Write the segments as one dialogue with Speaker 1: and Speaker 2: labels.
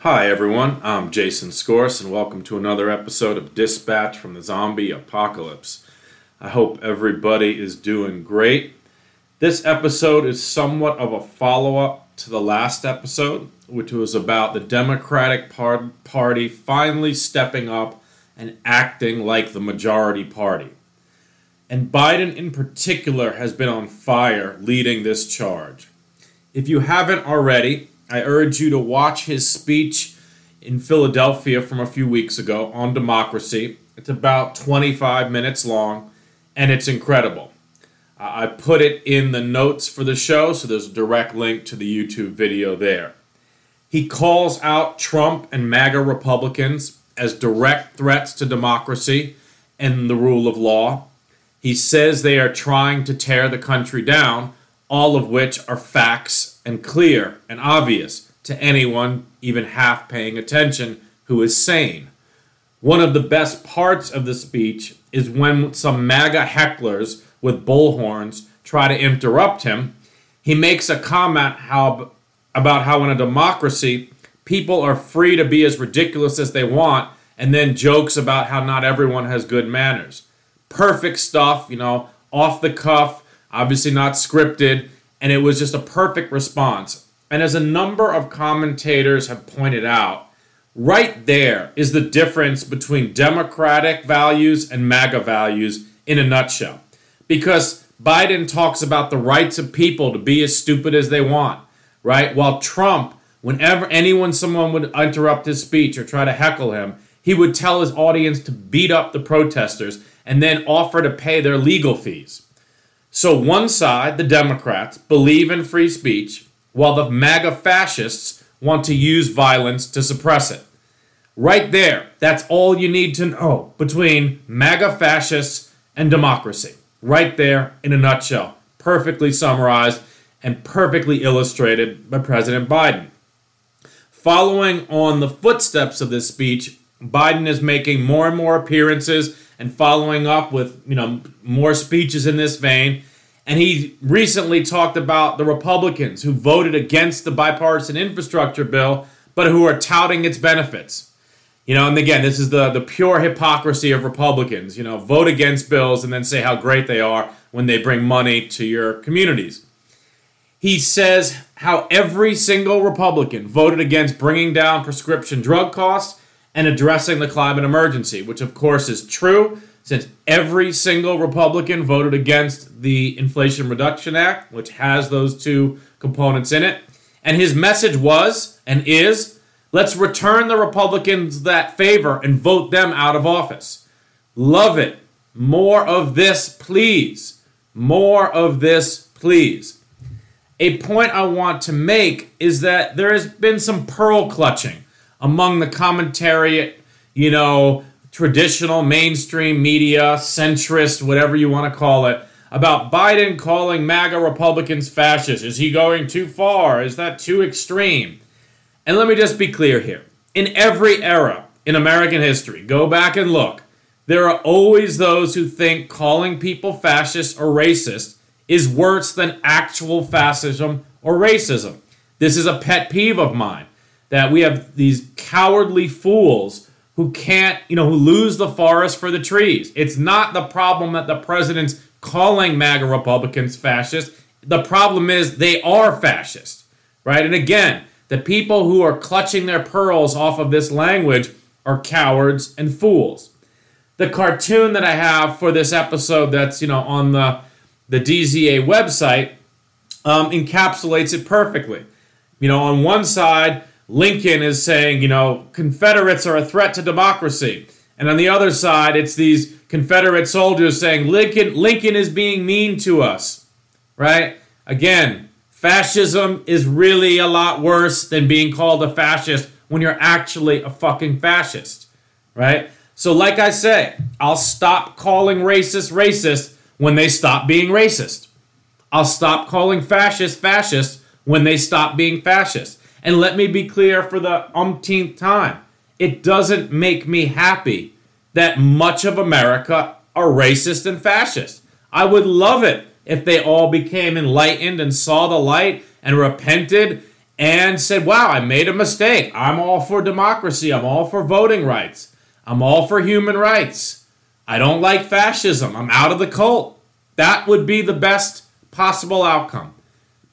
Speaker 1: Hi, everyone. I'm Jason Scorse, and welcome to another episode of Dispatch from the Zombie Apocalypse. I hope everybody is doing great. This episode is somewhat of a follow up to the last episode, which was about the Democratic Party finally stepping up and acting like the majority party. And Biden, in particular, has been on fire leading this charge. If you haven't already, I urge you to watch his speech in Philadelphia from a few weeks ago on democracy. It's about 25 minutes long, and it's incredible. I put it in the notes for the show, so there's a direct link to the YouTube video there. He calls out Trump and MAGA Republicans as direct threats to democracy and the rule of law. He says they are trying to tear the country down, all of which are facts and clear and obvious to anyone even half paying attention who is sane. One of the best parts of the speech is when some MAGA hecklers with bullhorns try to interrupt him. He makes a comment how, about how in a democracy, people are free to be as ridiculous as they want, and then jokes about how not everyone has good manners. Perfect stuff, you know, off the cuff, obviously not scripted and it was just a perfect response. And as a number of commentators have pointed out, right there is the difference between democratic values and MAGA values in a nutshell. Because Biden talks about the rights of people to be as stupid as they want, right? While Trump, whenever anyone, someone would interrupt his speech or try to heckle him, he would tell his audience to beat up the protesters and then offer to pay their legal fees. So, one side, the Democrats, believe in free speech, while the MAGA fascists want to use violence to suppress it. Right there, that's all you need to know between MAGA fascists and democracy. Right there, in a nutshell. Perfectly summarized and perfectly illustrated by President Biden. Following on the footsteps of this speech, Biden is making more and more appearances and following up with, you know, more speeches in this vein. And he recently talked about the Republicans who voted against the bipartisan infrastructure bill, but who are touting its benefits. You know, and again, this is the, the pure hypocrisy of Republicans. You know, vote against bills and then say how great they are when they bring money to your communities. He says how every single Republican voted against bringing down prescription drug costs and addressing the climate emergency, which of course is true since every single Republican voted against the Inflation Reduction Act, which has those two components in it. And his message was and is let's return the Republicans that favor and vote them out of office. Love it. More of this, please. More of this, please. A point I want to make is that there has been some pearl clutching among the commentary, you know, traditional mainstream media, centrist, whatever you want to call it, about Biden calling MAGA Republicans fascist. Is he going too far? Is that too extreme? And let me just be clear here. In every era in American history, go back and look, there are always those who think calling people fascist or racist is worse than actual fascism or racism. This is a pet peeve of mine that we have these cowardly fools who can't, you know, who lose the forest for the trees. It's not the problem that the president's calling MAGA Republicans fascist. The problem is they are fascist, right? And again, the people who are clutching their pearls off of this language are cowards and fools. The cartoon that I have for this episode that's, you know, on the the DZA website um, encapsulates it perfectly. You know, on one side, Lincoln is saying, you know, Confederates are a threat to democracy. And on the other side, it's these Confederate soldiers saying Lincoln Lincoln is being mean to us. Right? Again, fascism is really a lot worse than being called a fascist when you're actually a fucking fascist. Right? So like I say, I'll stop calling racist racist when they stop being racist. I'll stop calling fascists fascists when they stop being fascists. And let me be clear for the umpteenth time it doesn't make me happy that much of America are racist and fascist. I would love it if they all became enlightened and saw the light and repented and said, Wow, I made a mistake. I'm all for democracy. I'm all for voting rights. I'm all for human rights. I don't like fascism. I'm out of the cult. That would be the best possible outcome.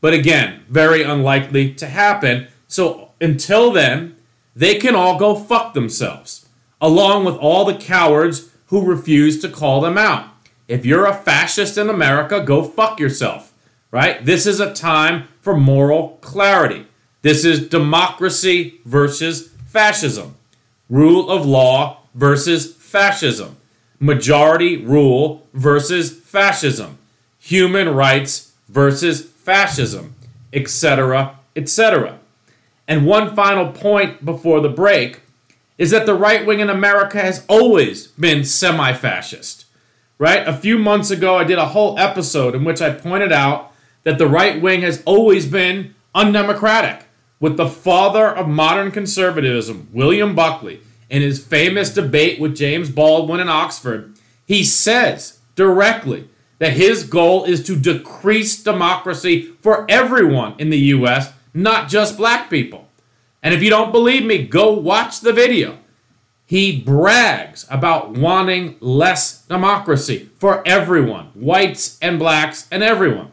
Speaker 1: But again, very unlikely to happen. So until then, they can all go fuck themselves, along with all the cowards who refuse to call them out. If you're a fascist in America, go fuck yourself, right? This is a time for moral clarity. This is democracy versus fascism, rule of law versus fascism, majority rule versus fascism, human rights versus fascism, etc., etc. And one final point before the break is that the right wing in America has always been semi fascist. Right? A few months ago, I did a whole episode in which I pointed out that the right wing has always been undemocratic. With the father of modern conservatism, William Buckley, in his famous debate with James Baldwin in Oxford, he says directly that his goal is to decrease democracy for everyone in the U.S not just black people. And if you don't believe me, go watch the video. He brags about wanting less democracy for everyone, whites and blacks and everyone.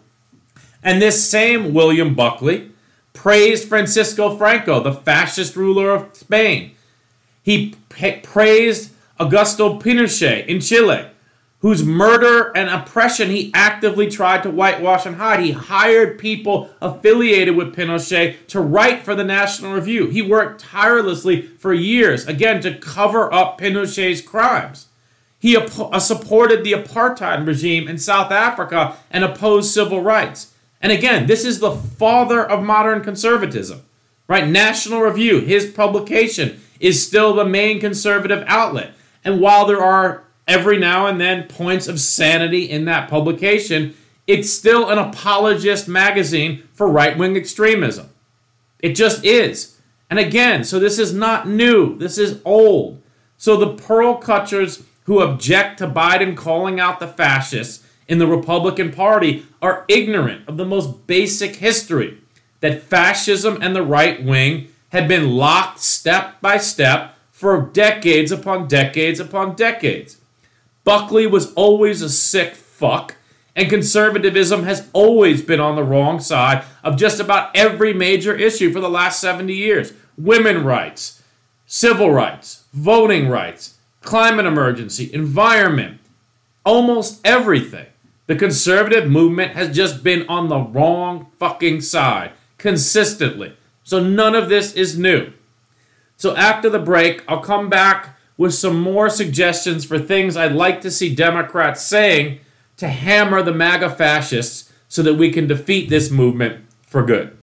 Speaker 1: And this same William Buckley praised Francisco Franco, the fascist ruler of Spain. He praised Augusto Pinochet in Chile whose murder and oppression he actively tried to whitewash and hide. He hired people affiliated with Pinochet to write for the National Review. He worked tirelessly for years, again, to cover up Pinochet's crimes. He op- uh, supported the apartheid regime in South Africa and opposed civil rights. And again, this is the father of modern conservatism, right? National Review, his publication, is still the main conservative outlet. And while there are every now and then points of sanity in that publication, it's still an apologist magazine for right wing extremism. It just is. And again, so this is not new, this is old. So the pearl clutchers who object to Biden calling out the fascists in the Republican Party are ignorant of the most basic history that fascism and the right wing had been locked step by step for decades upon decades upon decades. Buckley was always a sick fuck, and conservatism has always been on the wrong side of just about every major issue for the last 70 years women rights, civil rights, voting rights, climate emergency, environment, almost everything. The conservative movement has just been on the wrong fucking side consistently. So none of this is new. So after the break, I'll come back with some more suggestions for things I'd like to see Democrats saying to hammer the MAGA fascists so that we can defeat this movement for good.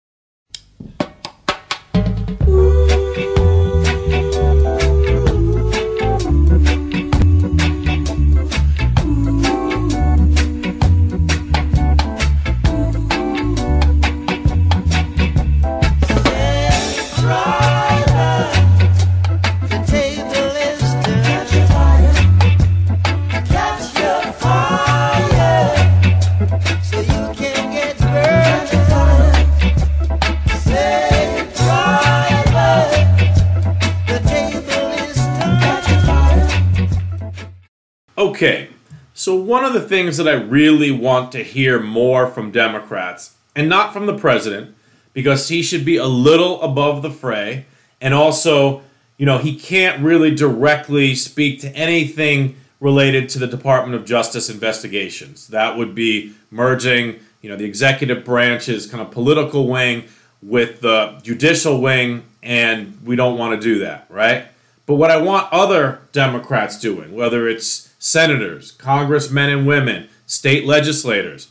Speaker 1: Okay, so one of the things that I really want to hear more from Democrats, and not from the president, because he should be a little above the fray, and also, you know, he can't really directly speak to anything related to the Department of Justice investigations. That would be merging, you know, the executive branch's kind of political wing with the judicial wing, and we don't want to do that, right? But what I want other Democrats doing, whether it's senators, congressmen and women, state legislators,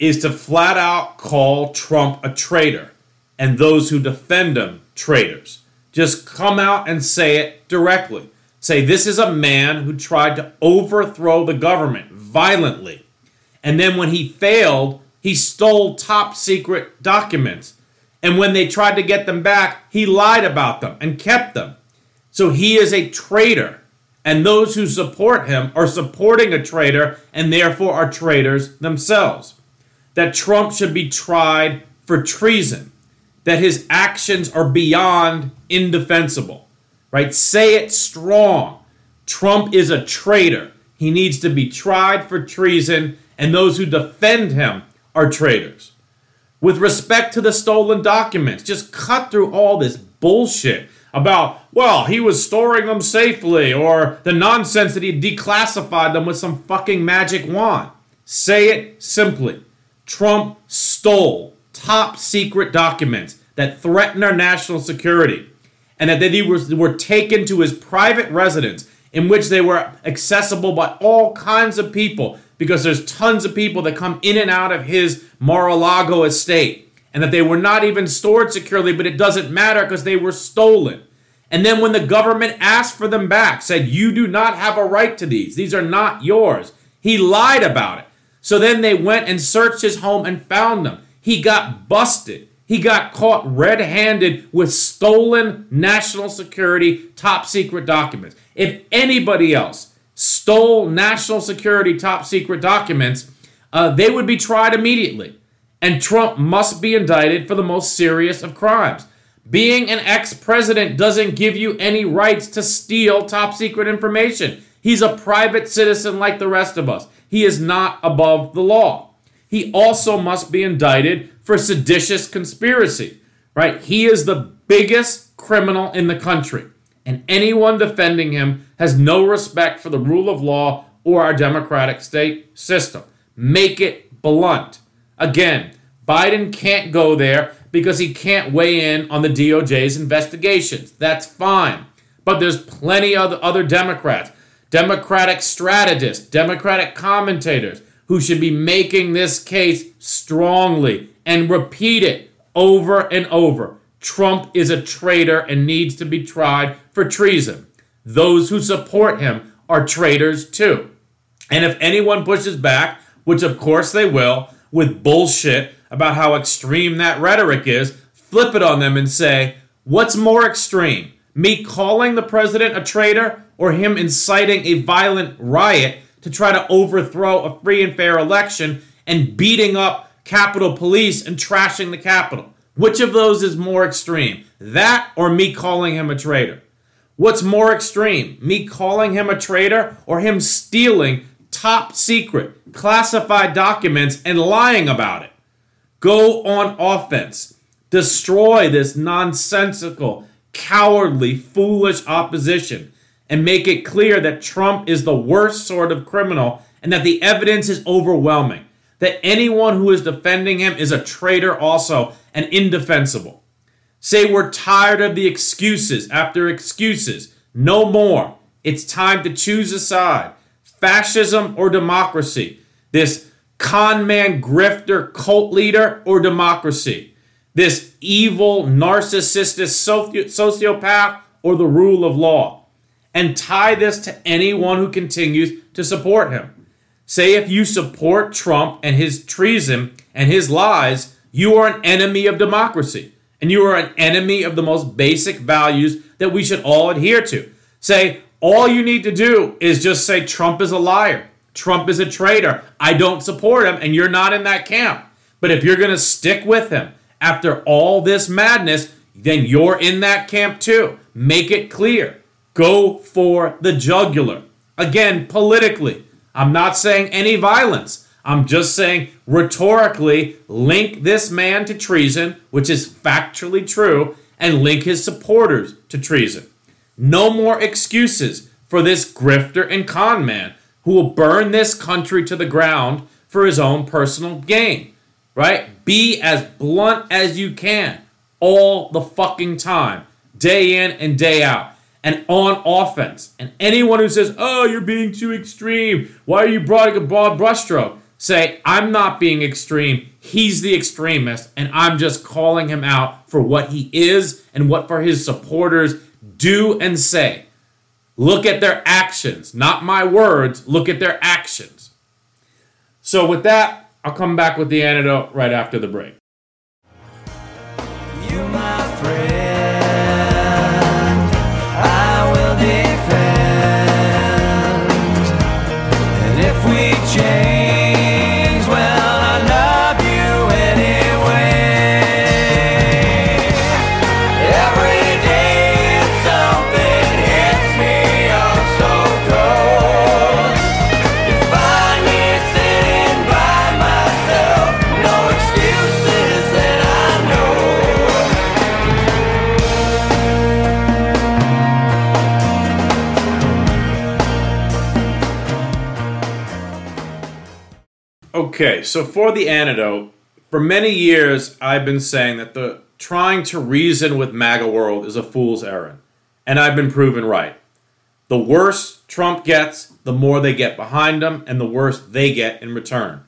Speaker 1: is to flat out call Trump a traitor and those who defend him traitors. Just come out and say it directly. Say, this is a man who tried to overthrow the government violently. And then when he failed, He stole top secret documents. And when they tried to get them back, he lied about them and kept them. So he is a traitor. And those who support him are supporting a traitor and therefore are traitors themselves. That Trump should be tried for treason. That his actions are beyond indefensible. Right? Say it strong. Trump is a traitor. He needs to be tried for treason, and those who defend him are traitors. With respect to the stolen documents, just cut through all this bullshit about, well, he was storing them safely, or the nonsense that he declassified them with some fucking magic wand. Say it simply. Trump stole top secret documents that threaten our national security and that they were, were taken to his private residence in which they were accessible by all kinds of people because there's tons of people that come in and out of his Mar-a-Lago estate and that they were not even stored securely, but it doesn't matter because they were stolen. And then when the government asked for them back, said, You do not have a right to these, these are not yours, he lied about it. So then they went and searched his home and found them. He got busted. He got caught red handed with stolen national security top secret documents. If anybody else stole national security top secret documents, uh, they would be tried immediately. And Trump must be indicted for the most serious of crimes. Being an ex president doesn't give you any rights to steal top secret information. He's a private citizen like the rest of us. He is not above the law. He also must be indicted for seditious conspiracy, right? He is the biggest criminal in the country, and anyone defending him has no respect for the rule of law or our democratic state system. Make it blunt. Again, Biden can't go there because he can't weigh in on the DOJ's investigations. That's fine. But there's plenty of other Democrats, Democratic strategists, Democratic commentators who should be making this case strongly and repeat it over and over. Trump is a traitor and needs to be tried for treason. Those who support him are traitors too. And if anyone pushes back, which of course they will, with bullshit about how extreme that rhetoric is, flip it on them and say, what's more extreme? Me calling the president a traitor or him inciting a violent riot to try to overthrow a free and fair election and beating up Capitol Police and trashing the Capitol. Which of those is more extreme? That or me calling him a traitor? What's more extreme? Me calling him a traitor or him stealing top secret, classified documents and lying about it? Go on offense. Destroy this nonsensical, cowardly, foolish opposition and make it clear that Trump is the worst sort of criminal and that the evidence is overwhelming that anyone who is defending him is a traitor also and indefensible. Say we're tired of the excuses after excuses. No more. It's time to choose a side fascism or democracy. This con man, grifter, cult leader or democracy. This evil, narcissistic sociopath or the rule of law. And tie this to anyone who continues to support him. Say if you support Trump and his treason and his lies, you are an enemy of democracy and you are an enemy of the most basic values that we should all adhere to. Say, all you need to do is just say Trump is a liar. Trump is a traitor. I don't support him, and you're not in that camp. But if you're going to stick with him after all this madness, then you're in that camp too. Make it clear. Go for the jugular. Again, politically. I'm not saying any violence. I'm just saying rhetorically link this man to treason, which is factually true, and link his supporters to treason. No more excuses for this grifter and con man who will burn this country to the ground for his own personal gain. Right? Be as blunt as you can all the fucking time, day in and day out and on offense. And anyone who says, oh, you're being too extreme, why are you broad broad brushstroke? Say, I'm not being extreme. He's the extremist, and I'm just calling him out for what he is and what for his supporters do and say. Look at their actions, not my words. Look at their actions. So, with that, I'll come back with the antidote right after the break. Okay, so for the antidote, for many years I've been saying that the trying to reason with MAGA world is a fool's errand, and I've been proven right. The worse Trump gets, the more they get behind him, and the worse they get in return.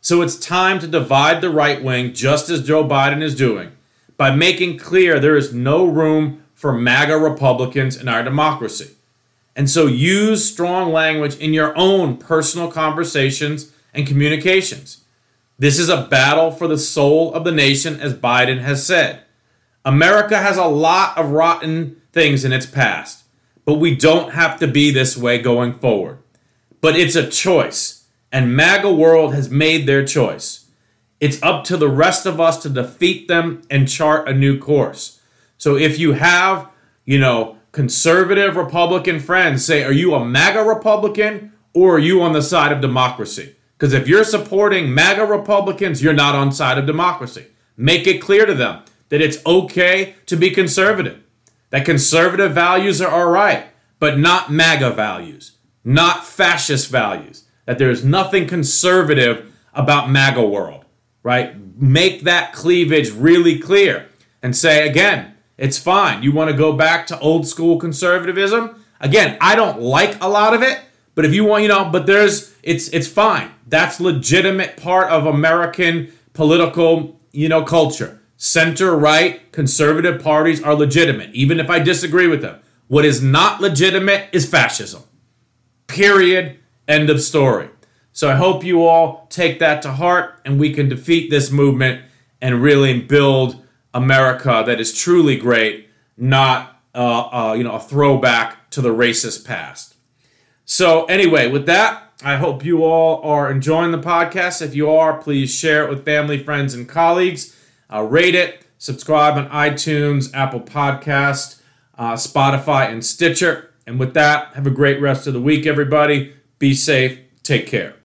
Speaker 1: So it's time to divide the right wing, just as Joe Biden is doing, by making clear there is no room for MAGA Republicans in our democracy. And so use strong language in your own personal conversations and communications. This is a battle for the soul of the nation, as Biden has said. America has a lot of rotten things in its past, but we don't have to be this way going forward. But it's a choice, and MAGA World has made their choice. It's up to the rest of us to defeat them and chart a new course. So if you have, you know, conservative Republican friends, say, are you a MAGA Republican or are you on the side of democracy? Because if you're supporting MAGA Republicans, you're not on side of democracy. Make it clear to them that it's okay to be conservative, that conservative values are all right, but not MAGA values, not fascist values, that there's nothing conservative about MAGA world, right? Make that cleavage really clear and say, again, it's fine. You want to go back to old school conservatism? Again, I don't like a lot of it, but if you want, you know, but there's it's it's fine. That's legitimate part of American political, you know, culture. Center right conservative parties are legitimate, even if I disagree with them. What is not legitimate is fascism. Period. End of story. So I hope you all take that to heart and we can defeat this movement and really build America that is truly great, not uh, uh, you know a throwback to the racist past. So anyway, with that, I hope you all are enjoying the podcast. If you are, please share it with family, friends, and colleagues. Uh, rate it, subscribe on iTunes, Apple Podcast, uh, Spotify, and Stitcher. And with that, have a great rest of the week, everybody. Be safe. Take care.